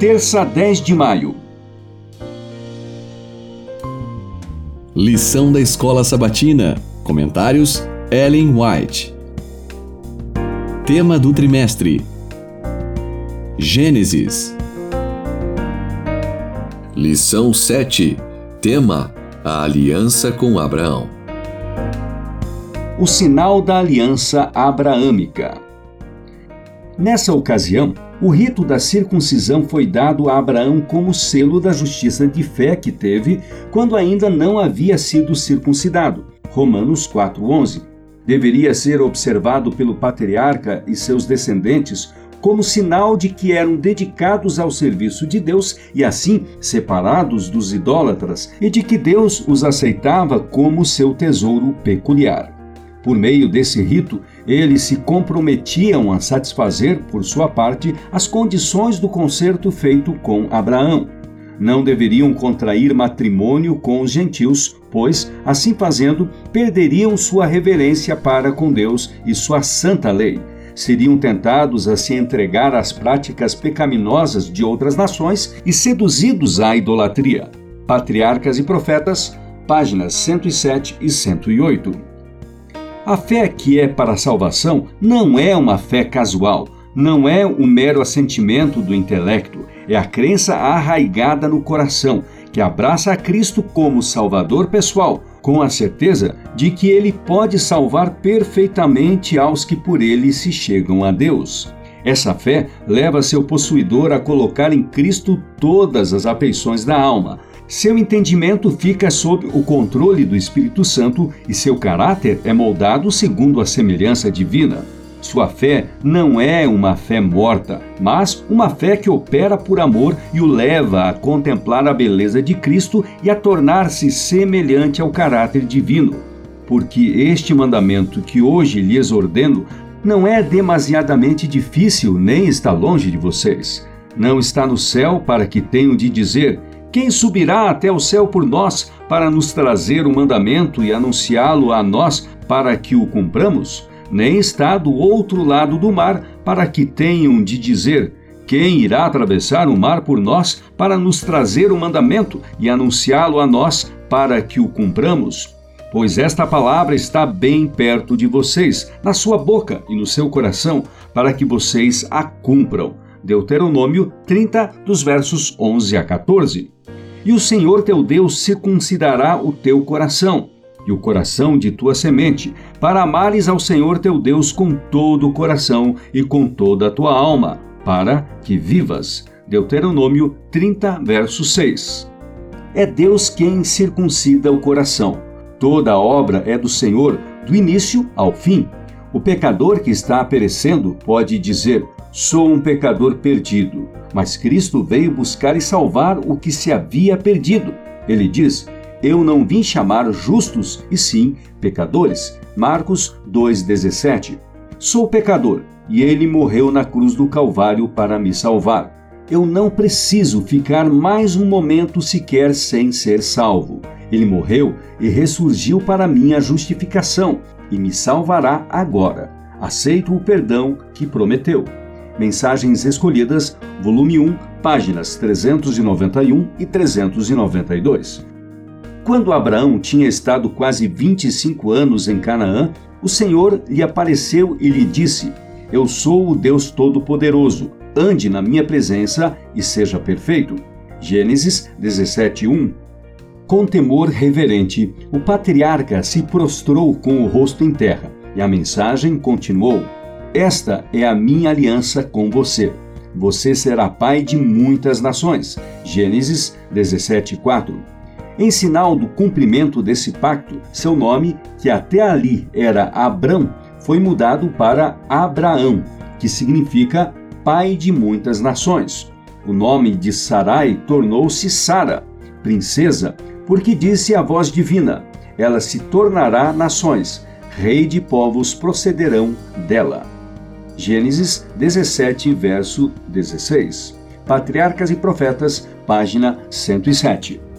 Terça 10 de maio. Lição da Escola Sabatina. Comentários: Ellen White. Tema do trimestre: Gênesis. Lição 7. Tema: A aliança com Abraão. O sinal da aliança abraâmica. Nessa ocasião, o rito da circuncisão foi dado a Abraão como selo da justiça de fé que teve quando ainda não havia sido circuncidado. Romanos 4:11. Deveria ser observado pelo patriarca e seus descendentes como sinal de que eram dedicados ao serviço de Deus e assim separados dos idólatras, e de que Deus os aceitava como seu tesouro peculiar. Por meio desse rito, eles se comprometiam a satisfazer, por sua parte, as condições do concerto feito com Abraão. Não deveriam contrair matrimônio com os gentios, pois, assim fazendo, perderiam sua reverência para com Deus e sua santa lei. Seriam tentados a se entregar às práticas pecaminosas de outras nações e seduzidos à idolatria. Patriarcas e Profetas, páginas 107 e 108. A fé que é para a salvação não é uma fé casual, não é um mero assentimento do intelecto, é a crença arraigada no coração, que abraça a Cristo como Salvador pessoal, com a certeza de que ele pode salvar perfeitamente aos que por ele se chegam a Deus. Essa fé leva seu possuidor a colocar em Cristo todas as afeições da alma, seu entendimento fica sob o controle do Espírito Santo e seu caráter é moldado segundo a semelhança divina. Sua fé não é uma fé morta, mas uma fé que opera por amor e o leva a contemplar a beleza de Cristo e a tornar-se semelhante ao caráter divino. Porque este mandamento que hoje lhes ordeno não é demasiadamente difícil nem está longe de vocês. Não está no céu para que tenham de dizer: quem subirá até o céu por nós para nos trazer o mandamento e anunciá-lo a nós para que o cumpramos? Nem está do outro lado do mar para que tenham de dizer: Quem irá atravessar o mar por nós para nos trazer o mandamento e anunciá-lo a nós para que o cumpramos? Pois esta palavra está bem perto de vocês, na sua boca e no seu coração, para que vocês a cumpram. Deuteronômio 30, dos versos 11 a 14. E o Senhor teu Deus circuncidará o teu coração e o coração de tua semente, para amares ao Senhor teu Deus com todo o coração e com toda a tua alma, para que vivas. Deuteronômio 30, verso 6. É Deus quem circuncida o coração. Toda obra é do Senhor, do início ao fim. O pecador que está perecendo pode dizer: Sou um pecador perdido, mas Cristo veio buscar e salvar o que se havia perdido. Ele diz: Eu não vim chamar justos, e sim pecadores. Marcos 2,17. Sou pecador, e ele morreu na cruz do Calvário para me salvar. Eu não preciso ficar mais um momento sequer sem ser salvo. Ele morreu e ressurgiu para minha justificação e me salvará agora. Aceito o perdão que prometeu. Mensagens Escolhidas, volume 1, páginas 391 e 392. Quando Abraão tinha estado quase 25 anos em Canaã, o Senhor lhe apareceu e lhe disse: Eu sou o Deus Todo-Poderoso. Ande na minha presença e seja perfeito. Gênesis 17:1. Com temor reverente, o patriarca se prostrou com o rosto em terra, e a mensagem continuou: esta é a minha aliança com você. Você será pai de muitas nações. Gênesis 17:4. Em sinal do cumprimento desse pacto, seu nome, que até ali era Abrão, foi mudado para Abraão, que significa pai de muitas nações. O nome de Sarai tornou-se Sara, princesa, porque disse a voz divina: Ela se tornará nações, rei de povos procederão dela. Gênesis 17, verso 16. Patriarcas e Profetas, página 107.